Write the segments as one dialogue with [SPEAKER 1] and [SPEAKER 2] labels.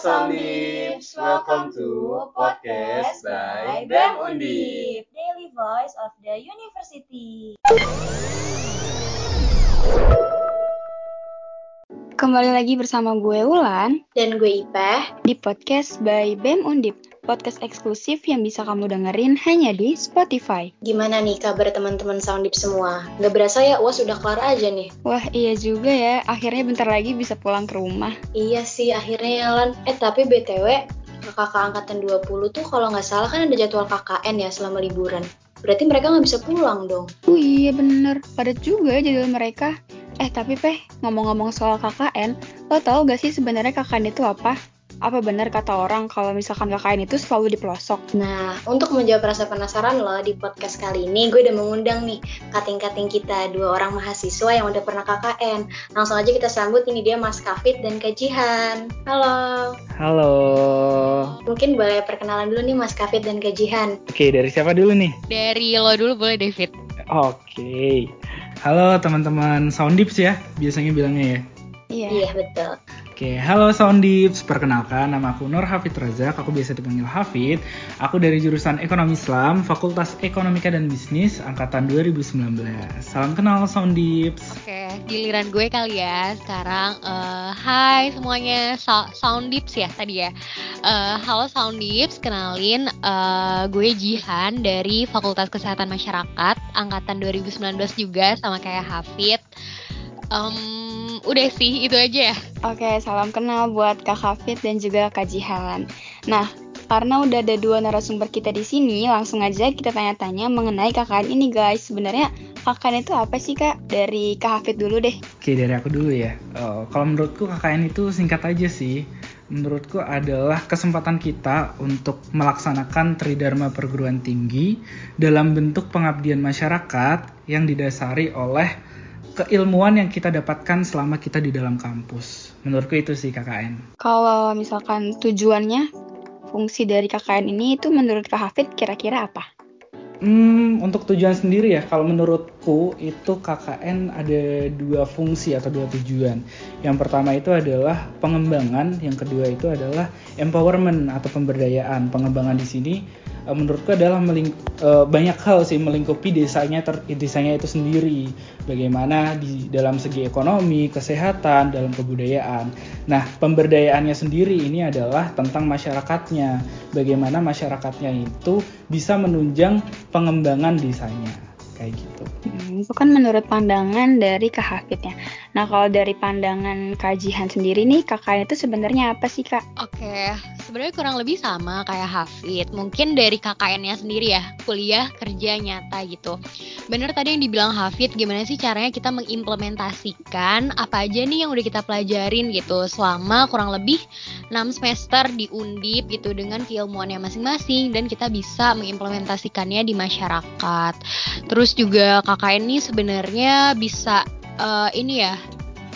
[SPEAKER 1] Soundips, welcome to podcast by BEM Undip.
[SPEAKER 2] Daily Voice of the University.
[SPEAKER 3] Kembali lagi bersama gue Wulan
[SPEAKER 2] Dan gue Ipeh.
[SPEAKER 3] di podcast by BEM Undip, podcast eksklusif yang bisa kamu dengerin hanya di Spotify.
[SPEAKER 2] Gimana nih kabar teman-teman Soundip semua? Gak berasa ya UAS udah kelar aja nih.
[SPEAKER 3] Wah iya juga ya, akhirnya bentar lagi bisa pulang ke rumah.
[SPEAKER 2] Iya sih akhirnya ya Lan. Eh tapi BTW, kakak angkatan 20 tuh kalau nggak salah kan ada jadwal KKN ya selama liburan. Berarti mereka nggak bisa pulang dong.
[SPEAKER 3] Oh iya bener, padat juga jadwal mereka. Eh tapi Peh, ngomong-ngomong soal KKN, lo tau gak sih sebenarnya KKN itu apa? Apa benar kata orang kalau misalkan KKN itu selalu di pelosok?
[SPEAKER 2] Nah, untuk menjawab rasa penasaran lo di podcast kali ini, gue udah mengundang nih kating-kating kita, dua orang mahasiswa yang udah pernah KKN. Langsung aja kita sambut, ini dia Mas Kafit dan Kak Jihan. Halo.
[SPEAKER 1] Halo.
[SPEAKER 2] Mungkin boleh perkenalan dulu nih Mas Kafit dan Kak Jihan.
[SPEAKER 1] Oke, dari siapa dulu nih?
[SPEAKER 4] Dari lo dulu boleh David.
[SPEAKER 1] Oke. Halo teman-teman Soundips ya, biasanya bilangnya ya.
[SPEAKER 3] Iya.
[SPEAKER 2] Iya, betul.
[SPEAKER 1] Oke, halo Soundips. Perkenalkan, nama aku Nur Hafid Razak. Aku biasa dipanggil Hafid. Aku dari jurusan Ekonomi Islam, Fakultas Ekonomika dan Bisnis, angkatan 2019. Salam kenal Soundips.
[SPEAKER 4] Oke, giliran gue kali ya. Sekarang, eh, hai semuanya, Sa- Soundips ya tadi ya. Eh, halo Soundips, kenalin eh, gue Jihan dari Fakultas Kesehatan Masyarakat, angkatan 2019 juga sama kayak Hafid. Em, udah sih, itu aja ya.
[SPEAKER 3] Oke, salam kenal buat Kak Hafid dan juga Kak Jihan. Nah, karena udah ada dua narasumber kita di sini, langsung aja kita tanya-tanya mengenai KKN ini guys. Sebenarnya KKN itu apa sih Kak? Dari Kak Hafid dulu deh.
[SPEAKER 1] Oke, dari aku dulu ya. Eh, kalau menurutku KKN itu singkat aja sih. Menurutku adalah kesempatan kita untuk melaksanakan tridharma perguruan tinggi dalam bentuk pengabdian masyarakat yang didasari oleh keilmuan yang kita dapatkan selama kita di dalam kampus. Menurutku itu sih KKN.
[SPEAKER 3] Kalau misalkan tujuannya, fungsi dari KKN ini itu menurut Kak Hafid kira-kira apa?
[SPEAKER 1] Hmm, untuk tujuan sendiri ya, kalau menurutku itu KKN ada dua fungsi atau dua tujuan. Yang pertama itu adalah pengembangan, yang kedua itu adalah empowerment atau pemberdayaan. Pengembangan di sini eh, menurutku adalah meling- eh, banyak hal sih melingkupi desanya ter- desanya itu sendiri. Bagaimana di dalam segi ekonomi, kesehatan, dalam kebudayaan. Nah, pemberdayaannya sendiri ini adalah tentang masyarakatnya. Bagaimana masyarakatnya itu bisa menunjang pengembangan desanya. Kayak gitu.
[SPEAKER 3] Hmm, itu kan menurut pandangan dari Kak Hafid ya. Nah, kalau dari pandangan kajian sendiri nih, KKN itu sebenarnya apa sih Kak?
[SPEAKER 4] Oke, sebenarnya kurang lebih sama kayak Hafid. Mungkin dari KKN-nya sendiri ya, kuliah kerja nyata gitu. Bener tadi yang dibilang Hafid, gimana sih caranya kita mengimplementasikan apa aja nih yang udah kita pelajarin gitu selama kurang lebih 6 semester di Undip gitu dengan keilmuannya masing-masing dan kita bisa mengimplementasikannya di masyarakat. Terus juga KKN ini sebenarnya bisa eh, ini ya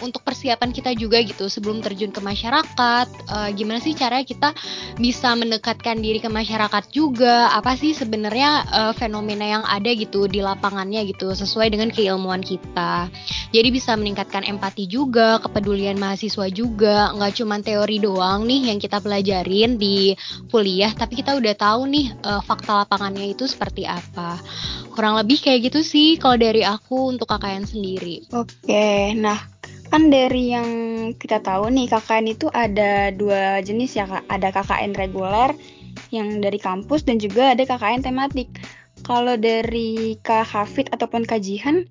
[SPEAKER 4] untuk persiapan kita juga gitu sebelum terjun ke masyarakat. Eh, gimana sih cara kita bisa mendekatkan diri ke masyarakat juga? Apa sih sebenarnya eh, fenomena yang ada gitu di lapangannya gitu sesuai dengan keilmuan kita? Jadi bisa meningkatkan empati juga kepedulian mahasiswa juga. Nggak cuma teori doang nih yang kita pelajarin di kuliah tapi kita udah tahu nih eh, fakta lapangannya itu seperti apa. Kurang lebih kayak gitu sih kalau dari aku untuk KKN sendiri.
[SPEAKER 3] Oke, nah kan dari yang kita tahu nih KKN itu ada dua jenis ya Kak. Ada KKN reguler yang dari kampus dan juga ada KKN tematik. Kalau dari Kak Hafid ataupun Kak Jihan,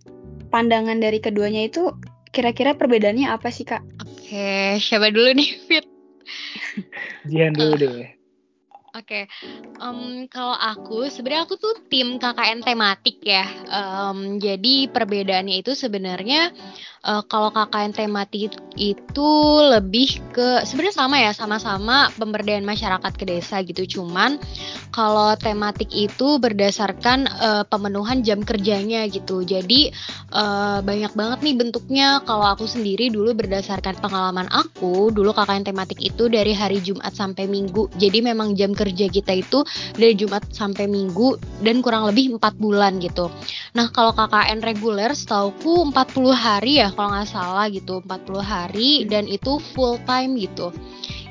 [SPEAKER 3] pandangan dari keduanya itu kira-kira perbedaannya apa sih Kak?
[SPEAKER 4] Oke, siapa dulu nih, Fit?
[SPEAKER 1] Jihan dulu deh.
[SPEAKER 4] Oke, em, kalau aku sebenarnya aku tuh tim KKN tematik ya. Em, jadi perbedaannya itu sebenarnya eh, kalau KKN tematik itu lebih ke sebenarnya sama ya, sama-sama pemberdayaan masyarakat ke desa gitu. Cuman kalau tematik itu berdasarkan eh, pemenuhan jam kerjanya gitu. Jadi eh, banyak banget nih bentuknya. Kalau aku sendiri dulu berdasarkan pengalaman aku, dulu KKN tematik itu dari hari Jumat sampai Minggu. Jadi memang jam kerja kita itu dari Jumat sampai Minggu dan kurang lebih 4 bulan gitu. Nah, kalau KKN reguler setauku 40 hari ya kalau nggak salah gitu, 40 hari dan itu full time gitu.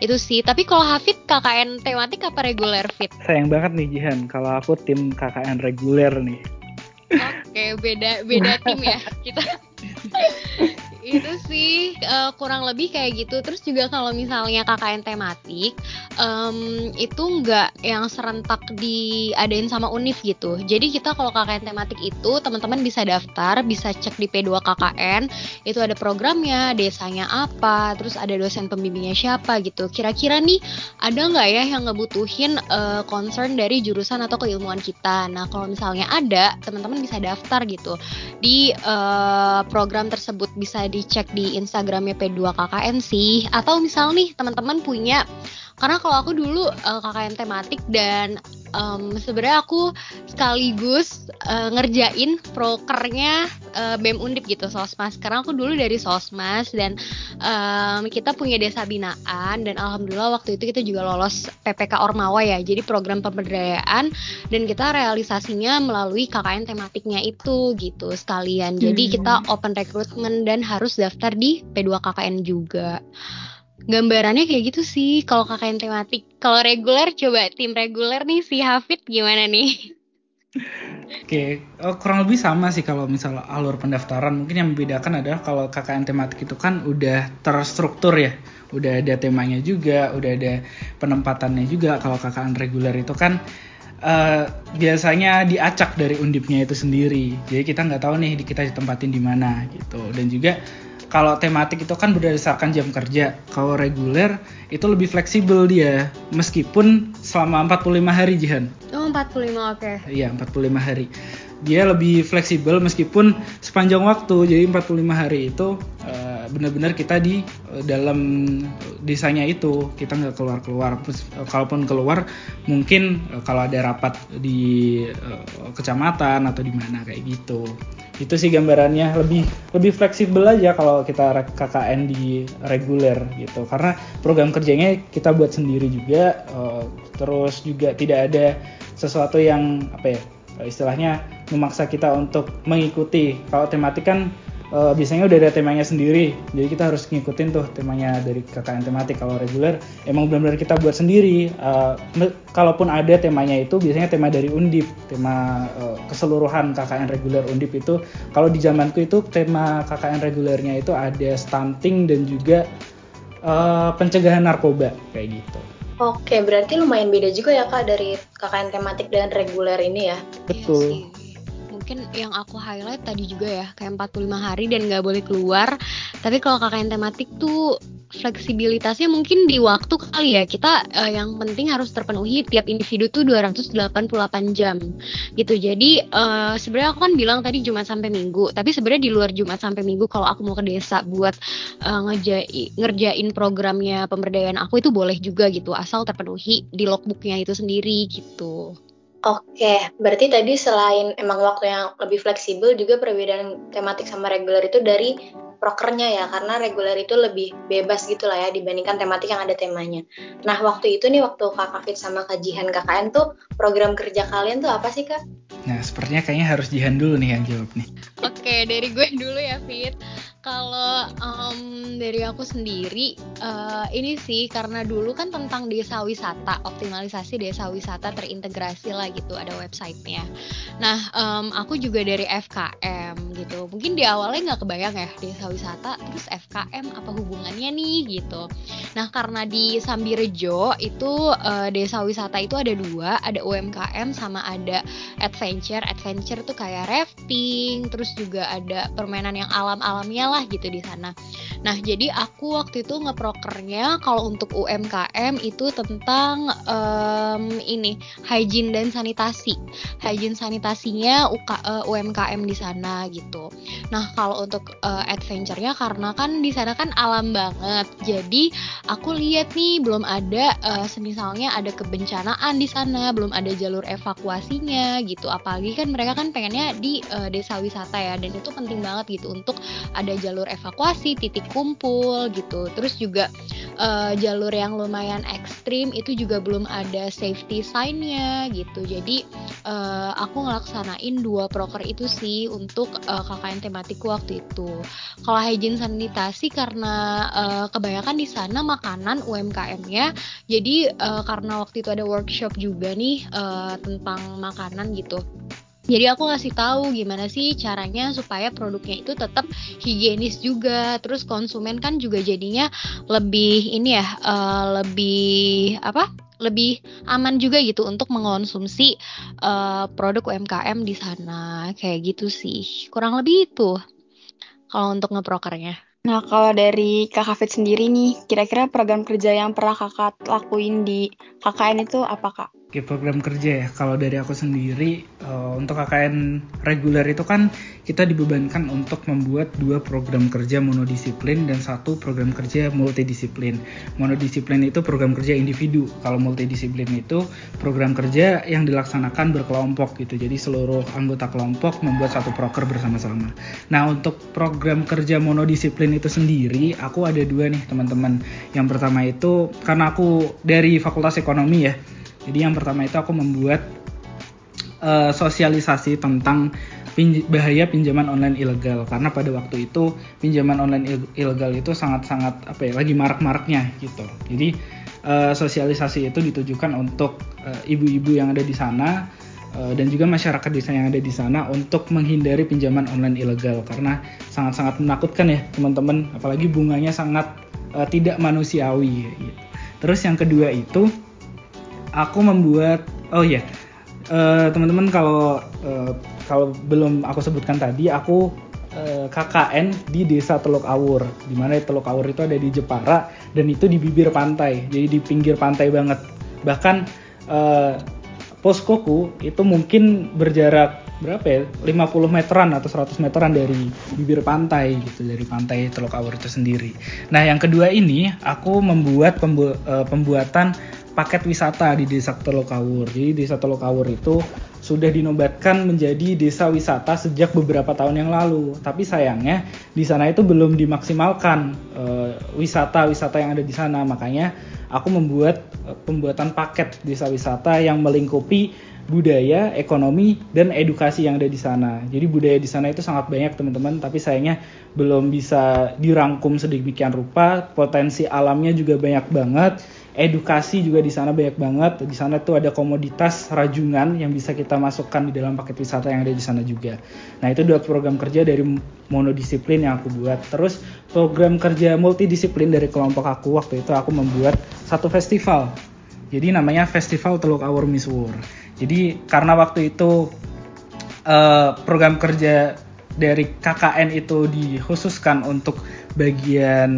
[SPEAKER 4] Itu sih. Tapi kalau Hafid KKN tematik apa reguler fit?
[SPEAKER 1] Sayang banget nih Jihan, kalau aku tim KKN reguler nih.
[SPEAKER 4] Oke, beda beda tim ya kita. Itu sih uh, kurang lebih kayak gitu. Terus juga kalau misalnya KKN tematik um, itu nggak yang serentak diadain sama UNIF gitu. Jadi kita kalau KKN tematik itu teman-teman bisa daftar bisa cek di P2 KKN itu ada programnya desanya apa terus ada dosen pembimbingnya siapa gitu. Kira-kira nih ada nggak ya yang ngebutuhin uh, concern dari jurusan atau keilmuan kita? Nah kalau misalnya ada teman-teman bisa daftar gitu. Di uh, program tersebut bisa dicek di Instagramnya P2KKN sih. Atau misal nih teman-teman punya karena kalau aku dulu uh, KKN tematik dan um, sebenarnya aku sekaligus uh, ngerjain prokernya uh, BEM Undip gitu Sosmas. Karena aku dulu dari Sosmas dan um, kita punya desa binaan dan alhamdulillah waktu itu kita juga lolos PPK Ormawa ya jadi program pemberdayaan dan kita realisasinya melalui KKN tematiknya itu gitu sekalian. Jadi hmm. kita open recruitment dan harus daftar di P2 KKN juga gambarannya kayak gitu sih kalau KKN tematik. Kalau reguler coba tim reguler nih si Hafid gimana nih?
[SPEAKER 1] Oke, oh, kurang lebih sama sih kalau misal alur pendaftaran. Mungkin yang membedakan adalah kalau KKN tematik itu kan udah terstruktur ya, udah ada temanya juga, udah ada penempatannya juga. Kalau KKN reguler itu kan uh, biasanya diacak dari undipnya itu sendiri. Jadi kita nggak tahu nih kita ditempatin di mana gitu. Dan juga kalau tematik itu kan berdasarkan jam kerja. Kalau reguler itu lebih fleksibel dia meskipun selama 45 hari Jihan.
[SPEAKER 4] Oh, 45 oke. Okay.
[SPEAKER 1] Iya, 45 hari. Dia lebih fleksibel meskipun sepanjang waktu. Jadi 45 hari itu uh, benar-benar kita di uh, dalam desanya itu. Kita nggak keluar-keluar. Kalaupun keluar mungkin uh, kalau ada rapat di kecamatan atau di mana kayak gitu. Itu sih gambarannya. Lebih lebih fleksibel aja kalau kita KKN di reguler gitu. Karena program kerjanya kita buat sendiri juga terus juga tidak ada sesuatu yang apa ya istilahnya memaksa kita untuk mengikuti. Kalau tematik kan uh, biasanya udah ada temanya sendiri. Jadi kita harus ngikutin tuh temanya dari KKN tematik. Kalau reguler emang benar-benar kita buat sendiri. Uh, kalaupun ada temanya itu biasanya tema dari undip. Tema uh, keseluruhan KKN reguler undip itu. Kalau di zamanku itu tema KKN regulernya itu ada stunting dan juga uh, pencegahan narkoba. Kayak gitu.
[SPEAKER 2] Oke, berarti lumayan beda juga ya kak dari KKN tematik dan reguler ini ya?
[SPEAKER 1] Betul.
[SPEAKER 4] Iya mungkin yang aku highlight tadi juga ya kayak 45 hari dan nggak boleh keluar. Tapi kalau KKN tematik tuh fleksibilitasnya mungkin di waktu kali ya. Kita uh, yang penting harus terpenuhi tiap individu tuh 288 jam gitu. Jadi uh, sebenarnya aku kan bilang tadi Jumat sampai Minggu tapi sebenarnya di luar Jumat sampai Minggu kalau aku mau ke desa buat uh, ngejai, ngerjain programnya pemberdayaan aku itu boleh juga gitu asal terpenuhi di logbooknya itu sendiri gitu
[SPEAKER 2] Oke, berarti tadi selain emang waktu yang lebih fleksibel juga perbedaan tematik sama reguler itu dari prokernya ya, karena reguler itu lebih bebas gitu lah ya dibandingkan tematik yang ada temanya. Nah, waktu itu nih waktu Kak Fit sama kajian KKN tuh program kerja kalian tuh apa sih Kak?
[SPEAKER 1] Nah, sepertinya kayaknya harus Jihan dulu nih yang jawab nih.
[SPEAKER 4] Oke, dari gue dulu ya Fit. Kalau um, dari aku sendiri, uh, ini sih karena dulu kan tentang desa wisata, optimalisasi desa wisata terintegrasi lah gitu, ada websitenya. Nah, um, aku juga dari FKM gitu. Mungkin di awalnya nggak kebayang ya desa wisata, terus FKM apa hubungannya nih gitu. Nah, karena di Sambirejo itu uh, desa wisata itu ada dua, ada UMKM sama ada adventure. Adventure tuh kayak rafting, terus juga ada permainan yang alam-alamnya lah gitu di sana. Nah, jadi aku waktu itu ngeprokernya kalau untuk UMKM itu tentang um, ini hygiene dan sanitasi. Hygiene sanitasinya UK, uh, eh, UMKM di sana gitu. Nah, kalau untuk uh, adventure-nya karena kan di sana kan alam banget. Jadi aku lihat nih belum ada uh, semisalnya ada kebencanaan di sana, belum ada jalur evakuasinya gitu. Apalagi kan mereka kan pengennya di uh, desa wisata ya dan itu penting banget gitu untuk ada jalur evakuasi, titik kumpul gitu. Terus juga uh, jalur yang lumayan ekstrim itu juga belum ada safety sign-nya gitu. Jadi uh, aku ngelaksanain dua proker itu sih untuk uh, uh, KKN tematikku waktu itu. Kalau hygiene sanitasi karena uh, kebanyakan di sana makanan UMKM-nya, jadi uh, karena waktu itu ada workshop juga nih uh, tentang makanan gitu. Jadi aku ngasih tahu gimana sih caranya supaya produknya itu tetap higienis juga. Terus konsumen kan juga jadinya lebih ini ya, uh, lebih apa? lebih aman juga gitu untuk mengonsumsi uh, produk UMKM di sana kayak gitu sih kurang lebih itu kalau untuk ngeprokernya.
[SPEAKER 3] Nah kalau dari kakak Fit sendiri nih kira-kira program kerja yang pernah kakak lakuin di KKN itu apa kak?
[SPEAKER 1] Oke, program kerja ya. Kalau dari aku sendiri, uh, untuk KKN reguler itu kan kita dibebankan untuk membuat dua program kerja monodisiplin dan satu program kerja multidisiplin. Monodisiplin itu program kerja individu. Kalau multidisiplin itu program kerja yang dilaksanakan berkelompok gitu. Jadi seluruh anggota kelompok membuat satu proker bersama-sama. Nah, untuk program kerja monodisiplin itu sendiri, aku ada dua nih teman-teman. Yang pertama itu karena aku dari Fakultas Ekonomi ya jadi yang pertama itu aku membuat uh, sosialisasi tentang pinj bahaya pinjaman online ilegal karena pada waktu itu pinjaman online ilegal itu sangat-sangat apa ya lagi marak-maraknya gitu. Jadi uh, sosialisasi itu ditujukan untuk eh, ibu-ibu uh, yang ada di sana dan juga masyarakat desa yang ada di sana untuk menghindari pinjaman online ilegal karena sangat-sangat menakutkan ya teman-teman apalagi bunganya sangat uh, tidak manusiawi gitu. Terus yang kedua itu aku membuat oh ya yeah, uh, teman-teman kalau uh, kalau belum aku sebutkan tadi aku uh, eh, KKN di desa Teluk Awur di mana Teluk Awur itu ada di Jepara dan itu di bibir pantai jadi di pinggir pantai banget bahkan uh, poskoku itu mungkin berjarak berapa ya 50 meteran atau 100 meteran dari bibir pantai gitu dari pantai Teluk Awur itu sendiri. Nah yang kedua ini aku membuat pembu uh, pembuatan paket wisata di Desa Teluk Kawur. Jadi Desa Teluk Kawur itu sudah dinobatkan menjadi desa wisata sejak beberapa tahun yang lalu. Tapi sayangnya di sana itu belum dimaksimalkan wisata-wisata uh, yang ada di sana. Makanya aku membuat uh, pembuatan paket desa wisata yang melingkupi budaya, ekonomi, dan edukasi yang ada di sana. Jadi budaya di sana itu sangat banyak teman-teman, tapi sayangnya belum bisa dirangkum sedemikian rupa. Potensi alamnya juga banyak banget edukasi juga di sana banyak banget. Di sana tuh ada komoditas rajungan yang bisa kita masukkan di dalam paket wisata yang ada di sana juga. Nah, itu dua program kerja dari monodisiplin yang aku buat. Terus program kerja multidisiplin dari kelompok aku waktu itu aku membuat satu festival. Jadi namanya Festival Teluk Awur Miswur. Jadi karena waktu itu uh, program kerja dari KKN itu dikhususkan untuk bagian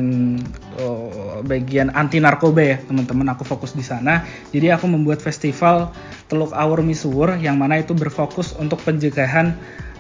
[SPEAKER 1] oh, bagian anti narkoba ya teman-teman. Aku fokus di sana. Jadi aku membuat festival Teluk Awur Misuwur yang mana itu berfokus untuk pencegahan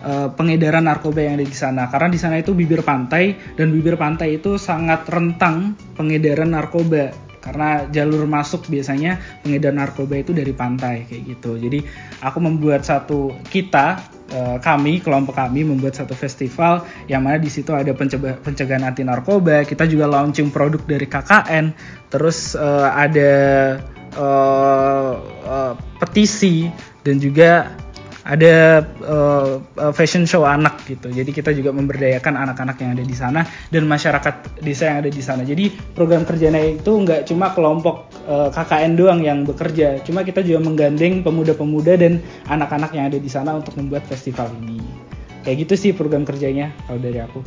[SPEAKER 1] uh, pengedaran narkoba yang ada di sana. Karena di sana itu bibir pantai dan bibir pantai itu sangat rentang pengedaran narkoba karena jalur masuk biasanya pengedar narkoba itu dari pantai kayak gitu. Jadi aku membuat satu kita eh, kami kelompok kami membuat satu festival yang mana di situ ada pencegahan anti narkoba. Kita juga launching produk dari KKN. Terus uh, ada uh, petisi dan juga ada uh, fashion show anak gitu. Jadi kita juga memberdayakan anak-anak yang ada di sana dan masyarakat desa yang ada di sana. Jadi program kerjanya itu nggak cuma kelompok uh, eh, KKN doang yang bekerja, cuma kita juga menggandeng pemuda-pemuda dan anak-anak yang ada di sana untuk membuat festival ini. Kayak gitu sih program kerjanya kalau dari aku.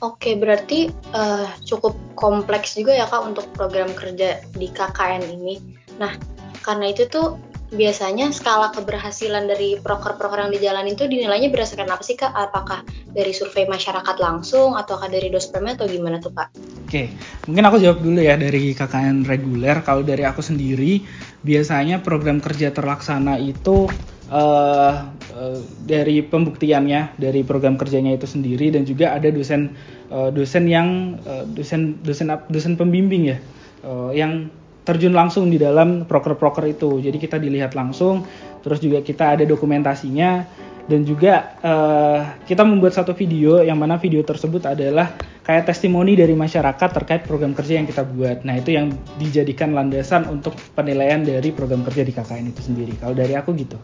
[SPEAKER 2] Oke, berarti uh, cukup kompleks juga ya kak untuk program kerja di KKN ini. Nah, karena itu tuh biasanya skala keberhasilan dari proker-proker yang dijalanin itu dinilainya berdasarkan apa sih kak? Apakah dari survei masyarakat langsung ataukah dari dospemnya atau gimana tuh kak?
[SPEAKER 1] Oke, mungkin aku jawab dulu ya dari KKN reguler. Kalau dari aku sendiri, biasanya program kerja terlaksana itu uh, uh, dari pembuktiannya, dari program kerjanya itu sendiri dan juga ada dosen uh, dosen yang uh, dosen dosen dosen pembimbing ya, uh, yang terjun langsung di dalam proker-proker itu. Jadi kita dilihat langsung, terus juga kita ada dokumentasinya dan juga uh, kita membuat satu video yang mana video tersebut adalah kayak testimoni dari masyarakat terkait program kerja yang kita buat. Nah itu yang dijadikan landasan untuk penilaian dari program kerja di KKN itu sendiri. Kalau dari aku gitu,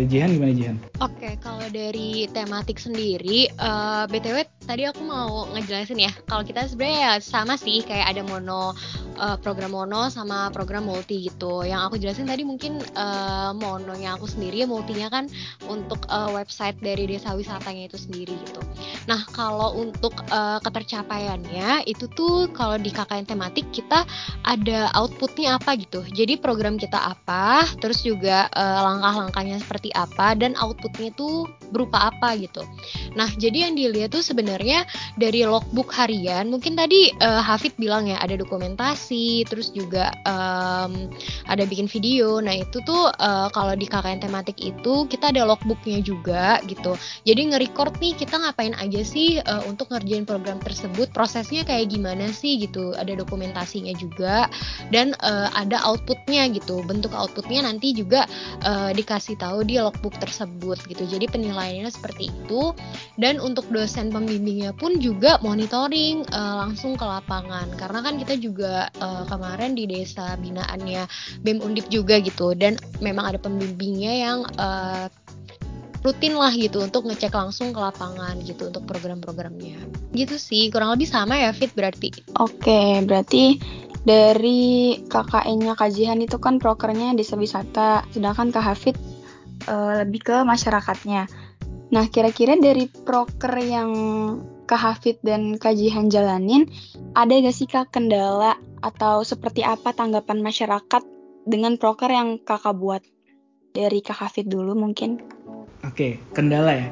[SPEAKER 1] Ya, Jihan gimana Jihan?
[SPEAKER 4] Oke, kalau dari tematik sendiri, uh, btw tadi aku mau ngejelasin ya. Kalau kita sebenarnya ya sama sih, kayak ada mono uh, program mono sama program multi gitu. Yang aku jelasin tadi mungkin uh, mononya aku sendiri, multinya kan untuk uh, website dari desa wisatanya itu sendiri gitu. Nah, kalau untuk uh, ketercapaiannya itu tuh kalau di KKN tematik kita ada outputnya apa gitu. Jadi program kita apa, terus juga uh, langkah-langkahnya seperti apa dan outputnya tuh berupa apa gitu. Nah, jadi yang dilihat tuh sebenarnya dari logbook harian, mungkin tadi uh, Hafid bilang ya ada dokumentasi, terus juga um, ada bikin video. Nah, itu tuh uh, kalau di KKN tematik itu kita ada logbooknya juga gitu. Jadi nge-record nih kita ngapain aja sih uh, untuk ngerjain program tersebut, prosesnya kayak gimana sih gitu. Ada dokumentasinya juga dan uh, ada outputnya gitu. Bentuk outputnya nanti juga uh, dikasih tahu di logbook tersebut gitu. Jadi penilaiannya seperti itu. Dan untuk dosen pembimbingnya pun juga monitoring uh, langsung ke lapangan. Karena kan kita juga uh, kemarin di desa binaannya BEM Undip juga gitu. Dan memang ada pembimbingnya yang uh, rutin lah gitu untuk ngecek langsung ke lapangan gitu untuk program-programnya. Gitu sih. Kurang lebih sama ya Fit berarti?
[SPEAKER 3] Oke berarti dari KKN-nya kajian itu kan prokernya desa wisata sedangkan Kak Hafid uh, lebih ke masyarakatnya. Nah kira-kira dari proker yang Kak Hafid dan kajian jalanin ada gak sih Kak kendala atau seperti apa tanggapan masyarakat dengan proker yang kakak buat? Dari Kak Hafid dulu mungkin.
[SPEAKER 1] Oke, kendala ya.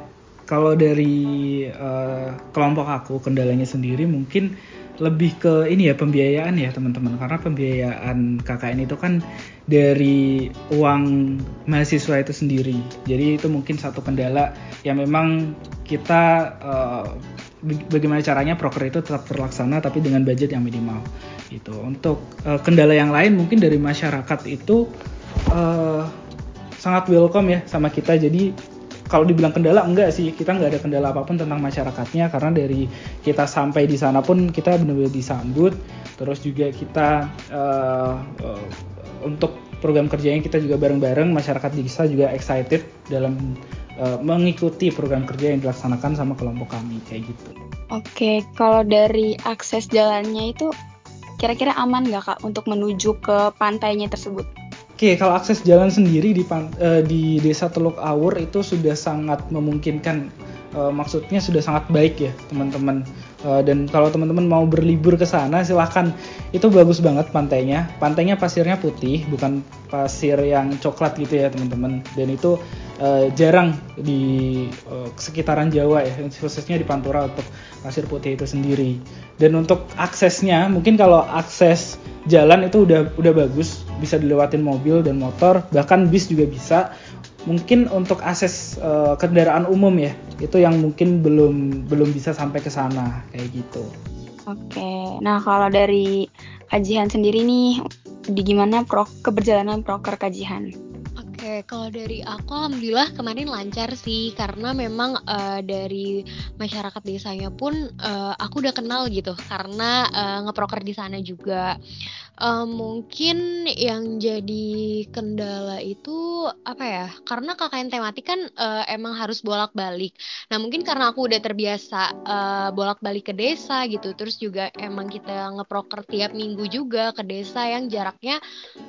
[SPEAKER 1] Kalau dari uh, kelompok aku kendalanya sendiri mungkin lebih ke ini ya pembiayaan ya teman-teman. Karena pembiayaan KKN itu kan dari uang mahasiswa itu sendiri. Jadi itu mungkin satu kendala yang memang kita uh, bagaimana caranya proker itu tetap terlaksana tapi dengan budget yang minimal gitu. Untuk uh, kendala yang lain mungkin dari masyarakat itu uh, sangat welcome ya sama kita. Jadi kalau dibilang kendala enggak sih kita nggak ada kendala apa pun tentang masyarakatnya karena dari kita sampai di sana pun kita benar-benar disambut terus juga kita uh, uh, untuk program kerjanya kita juga bareng-bareng masyarakat desa juga excited dalam uh, mengikuti program kerja yang dilaksanakan sama kelompok kami kayak gitu.
[SPEAKER 3] Oke, kalau dari akses jalannya itu kira-kira aman nggak kak untuk menuju ke pantainya tersebut?
[SPEAKER 1] Oke, kalau akses jalan sendiri di, uh, di Desa Teluk Awur itu sudah sangat memungkinkan. Uh, maksudnya sudah sangat baik ya, teman-teman. Uh, dan kalau teman-teman mau berlibur ke sana, silahkan. Itu bagus banget pantainya. Pantainya pasirnya putih, bukan pasir yang coklat gitu ya, teman-teman. Dan itu jarang di sekitaran Jawa ya, khususnya di Pantura untuk pasir putih itu sendiri. Dan untuk aksesnya, mungkin kalau akses jalan itu udah udah bagus bisa dilewatin mobil dan motor bahkan bis juga bisa. Mungkin untuk akses uh, kendaraan umum ya itu yang mungkin belum belum bisa sampai ke sana kayak gitu.
[SPEAKER 3] Oke nah kalau dari kajian sendiri nih di gimana pro keberjalanan proker kajian
[SPEAKER 4] Oke, kalau dari aku alhamdulillah kemarin lancar sih karena memang uh, dari masyarakat desanya pun uh, aku udah kenal gitu karena uh, ngeproker di sana juga. Uh, mungkin yang jadi kendala itu apa ya? Karena KKN tematik kan uh, emang harus bolak-balik. Nah mungkin karena aku udah terbiasa uh, bolak-balik ke desa gitu, terus juga emang kita ngeproker tiap minggu juga ke desa yang jaraknya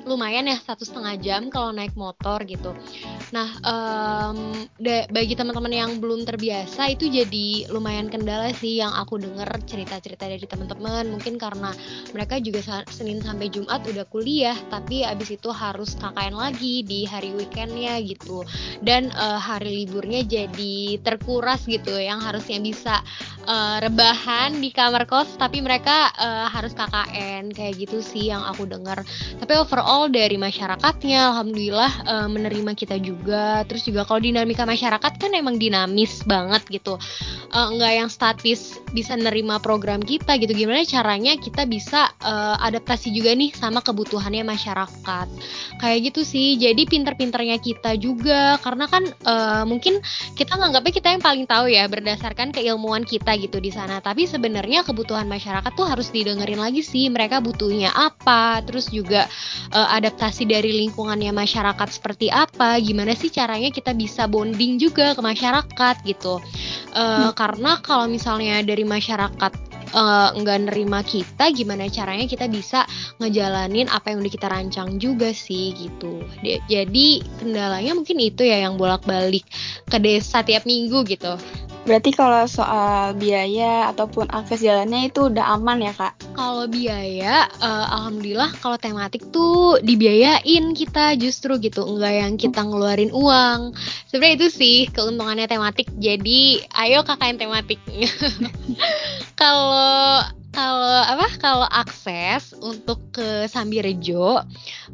[SPEAKER 4] lumayan ya satu setengah jam kalau naik motor gitu. Nah um, bagi teman-teman yang belum terbiasa itu jadi lumayan kendala sih yang aku denger cerita-cerita dari teman-teman. Mungkin karena mereka juga Senin sampai sampai Jumat udah kuliah tapi abis itu harus KKN lagi di hari weekendnya gitu dan uh, hari liburnya jadi terkuras gitu yang harusnya bisa uh, rebahan di kamar kos tapi mereka uh, harus KKN kayak gitu sih yang aku dengar tapi overall dari masyarakatnya alhamdulillah uh, menerima kita juga. Terus juga kalau dinamika masyarakat kan emang dinamis banget gitu. Uh, nggak yang statis bisa nerima program kita gitu. Gimana caranya kita bisa uh, adaptasi juga nih sama kebutuhannya masyarakat. Kayak gitu sih. Jadi pinter-pinternya kita juga. Karena kan uh, mungkin kita nganggapnya kita yang paling tahu ya berdasarkan keilmuan kita gitu di sana. Tapi sebenarnya kebutuhan masyarakat tuh harus didengerin lagi sih. Mereka butuhnya apa, terus juga uh, adaptasi dari lingkungannya masyarakat seperti apa. Gimana sih caranya kita bisa bonding juga ke masyarakat gitu. Uh, hmm. Karena kalau misalnya dari masyarakat uh, nggak nerima kita gimana caranya kita bisa ngejalanin apa yang udah kita rancang juga sih gitu jadi kendalanya mungkin itu ya yang bolak-balik ke desa tiap minggu gitu
[SPEAKER 3] Berarti kalau soal biaya ataupun akses jalannya itu udah aman ya kak?
[SPEAKER 4] Kalau biaya, uh, alhamdulillah kalau tematik tuh dibiayain kita justru gitu, enggak yang kita ngeluarin uang. Sebenarnya itu sih keuntungannya tematik. Jadi ayo kakak yang tematik. kalau kalau apa? Kalau akses untuk ke Sambirejo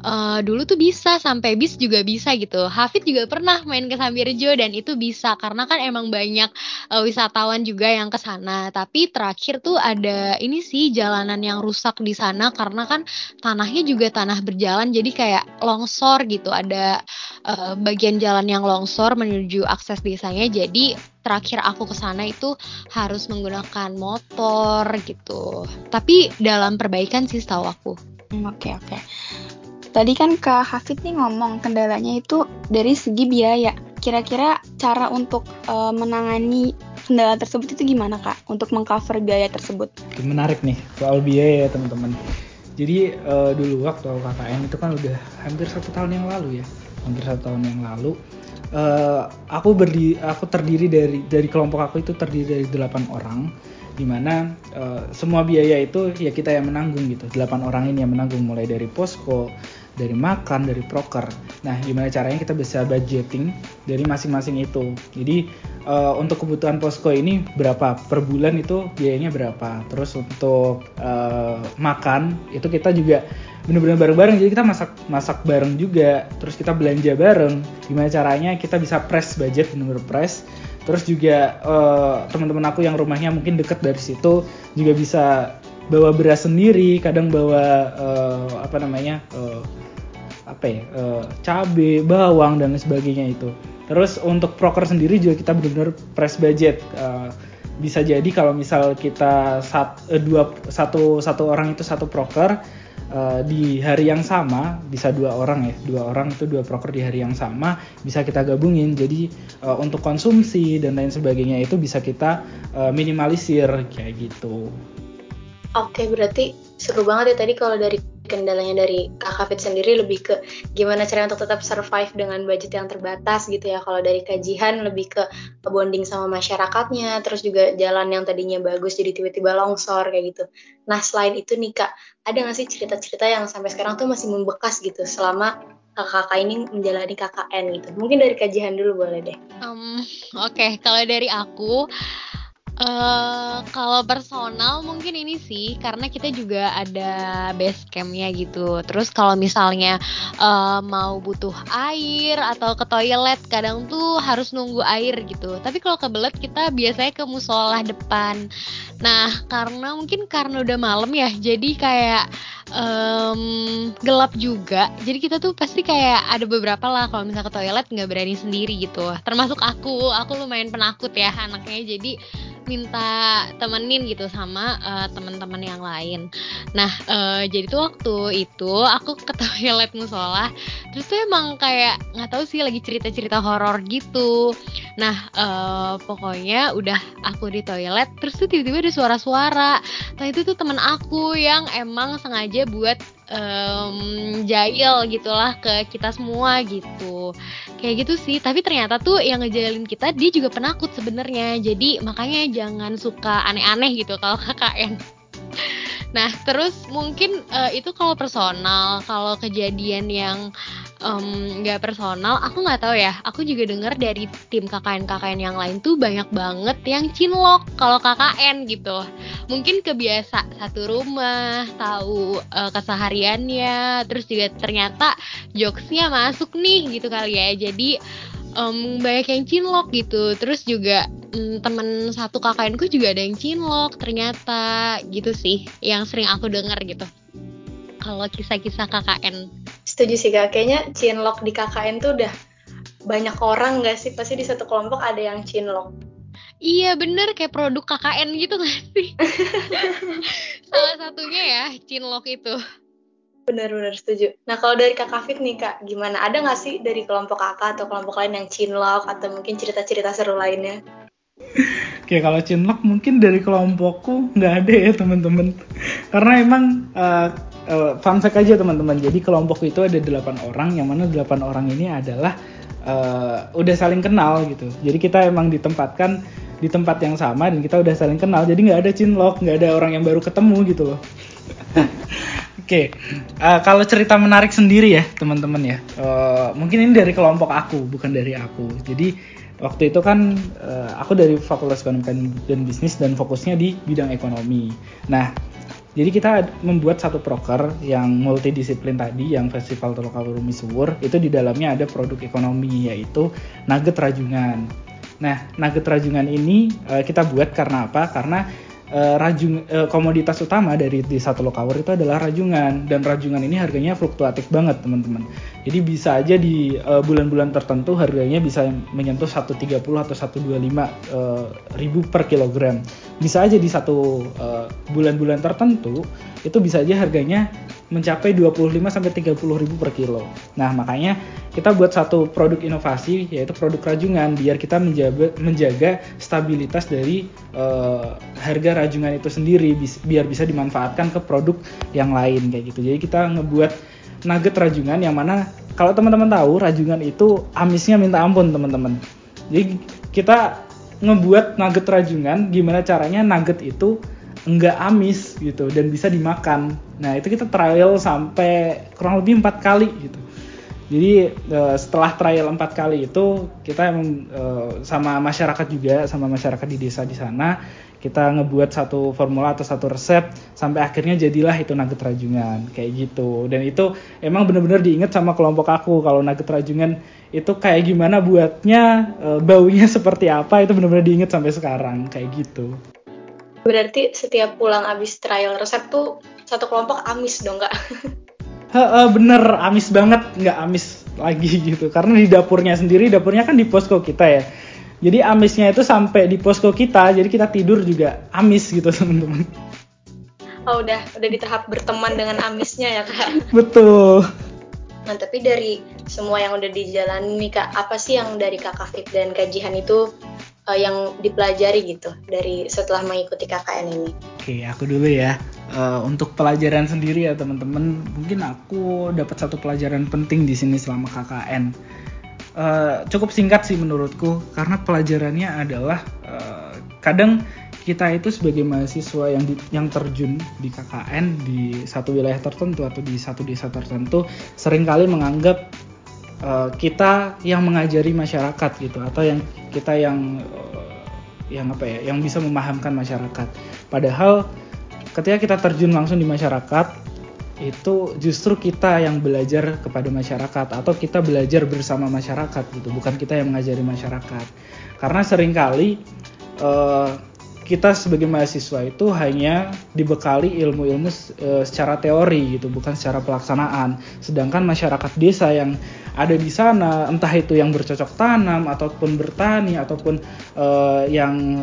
[SPEAKER 4] uh, dulu tuh bisa sampai bis juga bisa gitu. Hafid juga pernah main ke Sambirejo dan itu bisa karena kan emang banyak uh, wisatawan juga yang ke sana. Tapi terakhir tuh ada ini sih jalanan yang rusak di sana karena kan tanahnya juga tanah berjalan jadi kayak longsor gitu. Ada uh, bagian jalan yang longsor menuju akses desanya jadi terakhir aku ke sana itu harus menggunakan motor gitu. Tapi dalam perbaikan sih setahu aku.
[SPEAKER 3] Hmm, oke oke. Tadi kan Kak Hafid nih ngomong kendalanya itu dari segi biaya. Kira-kira cara untuk uh, menangani kendala tersebut itu gimana Kak? Untuk mengcover biaya tersebut?
[SPEAKER 1] Menarik nih soal biaya ya teman-teman. Jadi uh, dulu waktu KKN itu kan udah hampir satu tahun yang lalu ya, hampir satu tahun yang lalu uh, aku berdi aku terdiri dari dari kelompok aku itu terdiri dari delapan orang di mana uh, eh, semua biaya itu ya kita yang menanggung gitu. Delapan orang ini yang menanggung mulai dari posko dari makan dari proker. Nah gimana caranya kita bisa budgeting dari masing-masing itu? Jadi uh, untuk kebutuhan posko ini berapa? Per bulan itu biayanya berapa? Terus untuk uh, makan itu kita juga bener-bener bareng-bareng jadi kita masak masak bareng juga. Terus kita belanja bareng. Gimana caranya kita bisa press budget bener-bener press. Terus juga uh, teman-teman aku yang rumahnya mungkin deket dari situ juga bisa bawa beras sendiri kadang bawa uh, apa namanya uh, apa ya uh, bawang dan sebagainya itu. Terus untuk proker sendiri juga kita benar-benar press budget. Bisa jadi kalau misal kita sat, dua satu satu orang itu satu proker uh, di hari yang sama bisa dua orang ya dua orang itu dua proker di hari yang sama bisa kita gabungin jadi uh, untuk konsumsi dan lain sebagainya itu bisa kita uh, minimalisir kayak gitu.
[SPEAKER 2] Oke berarti seru banget ya tadi kalau dari kendalanya dari Kak Fit sendiri lebih ke gimana cara untuk tetap survive dengan budget yang terbatas gitu ya. Kalau dari kajian lebih ke bonding sama masyarakatnya, terus juga jalan yang tadinya bagus jadi tiba-tiba longsor kayak gitu. Nah selain itu nih Kak, ada nggak sih cerita-cerita yang sampai sekarang tuh masih membekas gitu selama kakak-kakak ini menjalani KKN gitu. Mungkin dari kajian dulu boleh deh.
[SPEAKER 4] Um, Oke, okay. kalau dari aku Uh, kalau personal mungkin ini sih karena kita juga ada base campnya gitu. Terus kalau misalnya uh, mau butuh air atau ke toilet kadang tuh harus nunggu air gitu. Tapi kalau kebelet kita biasanya ke musola depan. Nah karena mungkin karena udah malam ya, jadi kayak um, gelap juga. Jadi kita tuh pasti kayak ada beberapa lah kalau misalnya ke toilet nggak berani sendiri gitu. Termasuk aku, aku lumayan penakut ya anaknya. Jadi minta temenin gitu sama uh, teman-teman yang lain. Nah, uh, jadi tuh waktu itu aku ke toilet musola, terus tuh emang kayak nggak tahu sih lagi cerita-cerita horor gitu. Nah, uh, pokoknya udah aku di toilet, terus tuh tiba-tiba ada suara-suara. Nah itu tuh teman aku yang emang sengaja buat um, jahil gitulah ke kita semua gitu. Kayak gitu sih tapi ternyata tuh yang ngejalin kita dia juga penakut sebenarnya. Jadi makanya jangan suka aneh-aneh gitu kalau KKN Nah, terus mungkin uh, itu kalau personal, kalau kejadian yang nggak um, personal, aku nggak tahu ya. Aku juga dengar dari tim KKN-KKN yang lain tuh banyak banget yang cinlok kalau KKN gitu. Mungkin kebiasa satu rumah, tahu uh, kesehariannya, terus juga ternyata jokesnya masuk nih gitu kali ya. Jadi um, banyak yang cinlok gitu terus juga um, temen satu kakakku juga ada yang cinlok ternyata gitu sih yang sering aku dengar gitu kalau kisah-kisah KKN
[SPEAKER 2] setuju sih kak kayaknya cinlok di KKN tuh udah banyak orang gak sih pasti di satu kelompok ada yang cinlok
[SPEAKER 4] Iya bener kayak produk KKN gitu gak sih? Salah satunya ya Cinlok itu.
[SPEAKER 2] Benar-benar setuju. Nah kalau dari Kak Fit nih Kak, gimana? Ada nggak sih dari kelompok Kakak atau kelompok lain yang Cinlok atau mungkin cerita-cerita seru lainnya?
[SPEAKER 1] Oke kalau Cinlok mungkin dari kelompokku nggak ada ya teman-teman. Karena emang uh, uh, fun fact aja teman-teman. Jadi kelompokku itu ada delapan orang, yang mana delapan orang ini adalah uh, udah saling kenal gitu. Jadi kita emang ditempatkan di tempat yang sama dan kita udah saling kenal jadi nggak ada cinlok nggak ada orang yang baru ketemu gitu loh oke okay. uh, eh, kalau cerita menarik sendiri ya teman-teman ya uh, mungkin ini dari kelompok aku bukan dari aku jadi waktu itu kan aku dari Fakultas Ekonomi dan Bisnis dan fokusnya di bidang ekonomi nah jadi kita membuat satu proker yang multidisiplin tadi, yang Festival Tolokawur Misuwur, itu di dalamnya ada produk ekonomi, yaitu nugget rajungan. Nah, nugget rajungan ini uh, kita buat karena apa? Karena uh, rajung uh, komoditas utama dari di satu lokawur itu adalah rajungan dan rajungan ini harganya fluktuatif banget teman-teman. Jadi bisa aja di bulan-bulan uh, tertentu harganya bisa menyentuh 130 atau 125 uh, ribu per kilogram. Bisa aja di satu bulan-bulan uh, tertentu itu bisa aja harganya mencapai 25 sampai 30 ribu per kilo. Nah, makanya kita buat satu produk inovasi yaitu produk rajungan biar kita menjaga, menjaga stabilitas dari uh, harga rajungan itu sendiri biar bisa dimanfaatkan ke produk yang lain kayak gitu. Jadi kita ngebuat nugget rajungan yang mana kalau teman-teman tahu rajungan itu amisnya minta ampun teman-teman. Jadi kita ngebuat nugget rajungan gimana caranya nugget itu enggak amis gitu dan bisa dimakan. Nah itu kita trial sampai kurang lebih empat kali gitu. Jadi uh, setelah trial empat kali itu kita emang uh, sama masyarakat juga sama masyarakat di desa di sana kita ngebuat satu formula atau satu resep sampai akhirnya jadilah itu nugget rajungan kayak gitu dan itu emang bener-bener diinget sama kelompok aku kalau nugget rajungan itu kayak gimana buatnya uh, baunya seperti apa itu bener-bener diinget sampai sekarang kayak gitu.
[SPEAKER 2] Berarti setiap pulang abis trial resep tuh satu kelompok amis dong kak?
[SPEAKER 1] bener. Amis banget. Nggak amis lagi gitu. Karena di dapurnya sendiri dapurnya kan di posko kita ya. Jadi amisnya itu sampai di posko kita jadi kita tidur juga amis gitu teman-teman.
[SPEAKER 2] Oh udah. Udah di tahap berteman dengan amisnya ya kak?
[SPEAKER 1] Betul.
[SPEAKER 2] Nah tapi dari semua yang udah dijalani nih kak apa sih yang dari kak Kafit dan kajian itu uh, yang dipelajari gitu dari setelah mengikuti KKN ini?
[SPEAKER 1] Oke, aku dulu ya. Uh, untuk pelajaran sendiri ya teman-teman, mungkin aku dapat satu pelajaran penting di sini selama KKN. Uh, eh, cukup singkat sih menurutku, karena pelajarannya adalah uh, kadang kita itu sebagai mahasiswa yang di, yang terjun di KKN di satu wilayah tertentu atau di satu desa tertentu sering kali menganggap uh, kita yang mengajari masyarakat gitu atau yang kita yang uh, yang apa ya yang bisa memahamkan masyarakat padahal ketika kita terjun langsung di masyarakat itu justru kita yang belajar kepada masyarakat atau kita belajar bersama masyarakat gitu bukan kita yang mengajari masyarakat karena sering kali uh, kita sebagai mahasiswa itu hanya dibekali ilmu-ilmu secara teori gitu, bukan secara pelaksanaan. Sedangkan masyarakat desa yang ada di sana, entah itu yang bercocok tanam ataupun bertani ataupun e, yang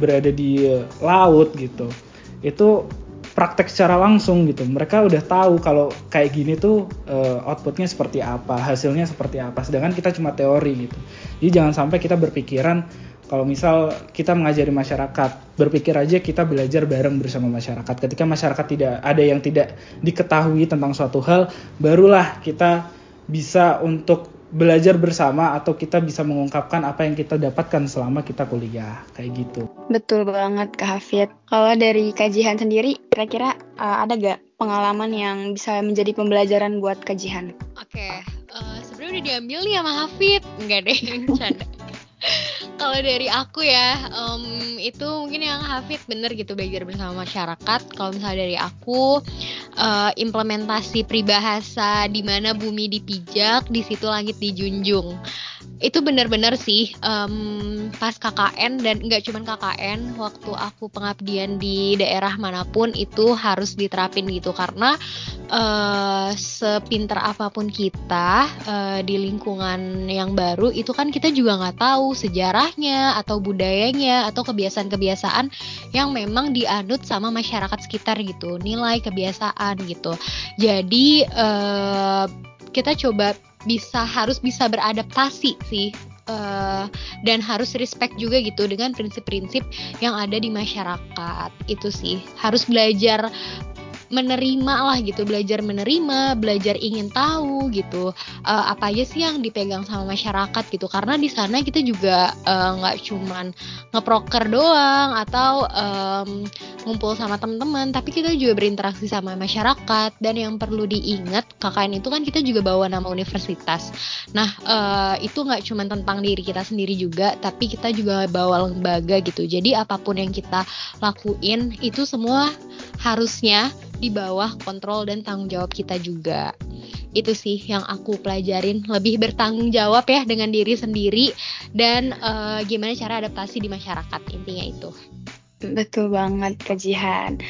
[SPEAKER 1] berada di laut gitu, itu praktek secara langsung gitu. Mereka udah tahu kalau kayak gini tuh e, outputnya seperti apa, hasilnya seperti apa. Sedangkan kita cuma teori gitu. Jadi jangan sampai kita berpikiran kalau misal kita mengajari masyarakat, berpikir aja kita belajar bareng bersama masyarakat. Ketika masyarakat tidak ada yang tidak diketahui tentang suatu hal, barulah kita bisa untuk belajar bersama atau kita bisa mengungkapkan apa yang kita dapatkan selama kita kuliah kayak gitu.
[SPEAKER 3] Betul banget Kak Hafid. Kalau dari kajian sendiri kira-kira uh, ada gak pengalaman yang bisa menjadi pembelajaran buat kajian?
[SPEAKER 4] Oke, okay. uh, eh, sebenarnya udah diambil nih sama Hafid. Enggak deh, canda. Kalau dari aku ya, um, itu mungkin yang Hafid bener gitu belajar bersama masyarakat. Kalau misalnya dari aku, uh, implementasi peribahasa di mana bumi dipijak, di situ langit dijunjung. itu benar-benar sih um, pas KKN dan nggak cuma KKN waktu aku pengabdian di daerah mana pun itu harus diterapin gitu karena uh, sepinter apa pun kita uh, di lingkungan yang baru itu kan kita juga nggak tahu sejarahnya atau budayanya atau kebiasaan-kebiasaan yang memang dianut sama masyarakat sekitar gitu nilai kebiasaan gitu. Jadi uh, kita coba bisa harus bisa beradaptasi sih uh, dan harus respect juga gitu dengan prinsip-prinsip yang ada di masyarakat. Itu sih harus belajar menerima lah gitu belajar menerima belajar ingin tahu gitu uh, apa aja sih yang dipegang sama masyarakat gitu. Karena di sana kita juga eh, nggak uh, cuman ngeproker doang atau um, ngumpul sama teman-teman tapi kita juga berinteraksi sama masyarakat. Dan yang perlu diingat KKN itu kan kita juga bawa nama universitas. Nah uh, itu nggak cuma tentang diri kita sendiri juga tapi kita juga bawa lembaga gitu. Jadi apa pun yang kita lakuin itu semua harusnya di bawah kontrol dan tanggung jawab kita juga. Itu sih yang aku pelajarin, lebih bertanggung jawab ya dengan diri sendiri dan uh, gimana cara adaptasi di masyarakat intinya itu.
[SPEAKER 3] Betul banget kejihan.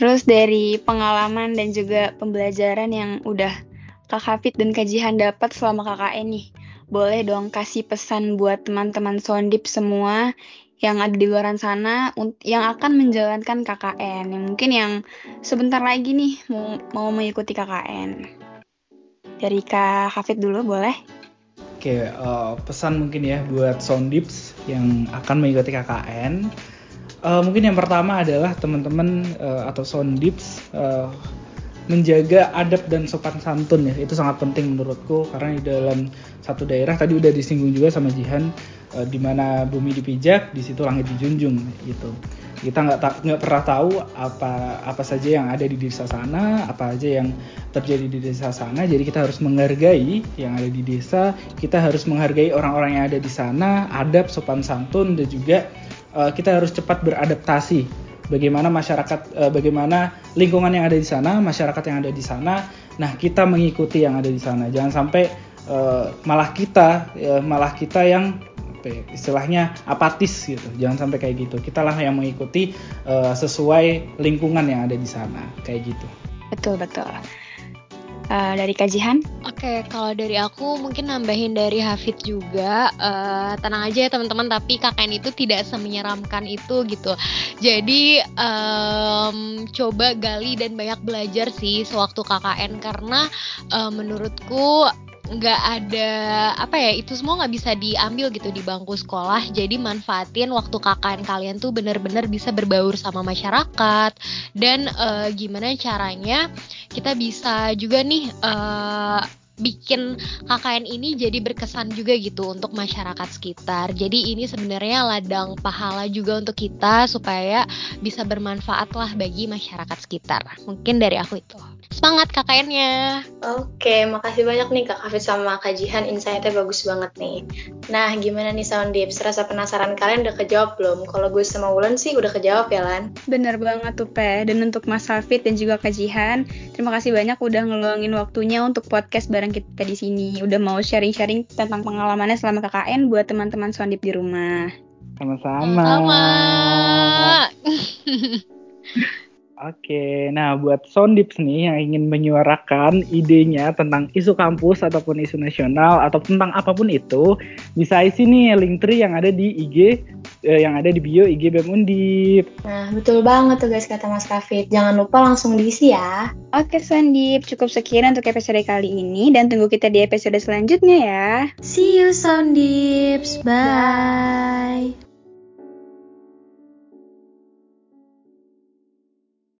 [SPEAKER 3] Terus dari pengalaman dan juga pembelajaran yang udah Kak Hafid dan Kajihan dapat selama KKN nih. Boleh dong kasih pesan buat teman-teman Sondip semua yang ada di luar sana yang akan menjalankan KKN yang mungkin yang sebentar lagi nih mau, mau mengikuti KKN dari Kak Hafid dulu boleh?
[SPEAKER 1] Oke uh, pesan mungkin ya buat Soundips yang akan mengikuti KKN uh, mungkin yang pertama adalah teman-teman uh, atau Soundips uh, menjaga adab dan sopan santun ya itu sangat penting menurutku karena di dalam satu daerah tadi udah disinggung juga sama Jihan uh, di mana bumi dipijak, di situ langit dijunjung gitu. Kita nggak nggak pernah tahu apa apa saja yang ada di desa sana, apa aja yang terjadi di desa sana. Jadi kita harus menghargai yang ada di desa. Kita harus menghargai orang-orang yang ada di sana, adab, sopan santun dan juga uh, kita harus cepat beradaptasi. Bagaimana masyarakat, uh, bagaimana lingkungan yang ada di sana, masyarakat yang ada di sana. Nah kita mengikuti yang ada di sana. Jangan sampai uh, malah kita, uh, malah kita yang ya, istilahnya apatis gitu. Jangan sampai kayak gitu. Kita lah yang mengikuti uh, sesuai lingkungan yang ada di sana. Kayak gitu.
[SPEAKER 3] Betul betul Uh, dari kajian?
[SPEAKER 4] Oke, okay, kalau dari aku mungkin nambahin dari Hafid juga. Uh, tenang aja ya teman-teman, tapi KKN itu tidak semenyeramkan itu gitu. Jadi um, coba gali dan banyak belajar sih sewaktu KKN karena uh, menurutku nggak ada apa ya itu semua nggak bisa diambil gitu di bangku sekolah. Jadi manfaatin waktu KKN kalian tuh bener-bener bisa berbaur sama masyarakat. Dan uh, gimana caranya kita bisa juga nih uh, bikin KKN ini jadi berkesan juga gitu untuk masyarakat sekitar. Jadi ini sebenarnya ladang pahala juga untuk kita supaya bisa bermanfaat lah bagi masyarakat sekitar. Mungkin dari aku itu. Semangat KKN-nya.
[SPEAKER 2] Oke, makasih banyak nih Kak Hafiz sama Kak Jihan, insight-nya bagus banget nih. Nah, gimana nih Sound Dips? Rasa penasaran kalian udah kejawab belum? Kalau gue sama Wulan sih udah kejawab ya, Lan?
[SPEAKER 3] Bener banget tuh, Pe. Dan untuk Mas Hafid dan juga Kak Jihan, terima kasih banyak udah ngeluangin waktunya untuk podcast bareng kita di sini. Udah mau sharing-sharing tentang pengalamannya selama KKN buat teman-teman Sound di rumah.
[SPEAKER 1] Sama-sama.
[SPEAKER 4] Sama.
[SPEAKER 1] Oke, nah buat Sondips nih yang ingin menyuarakan idenya tentang isu kampus ataupun isu nasional atau tentang apa pun itu, bisa isi nih link tree yang ada di IG yang ada di bio IG BEM Undip.
[SPEAKER 2] Nah, betul banget tuh guys kata Mas Kafit. Jangan lupa langsung diisi ya.
[SPEAKER 3] Oke Sondip, cukup sekian untuk episode kali ini dan tunggu kita di episode selanjutnya ya.
[SPEAKER 2] See you Sondips. Bye. Bye.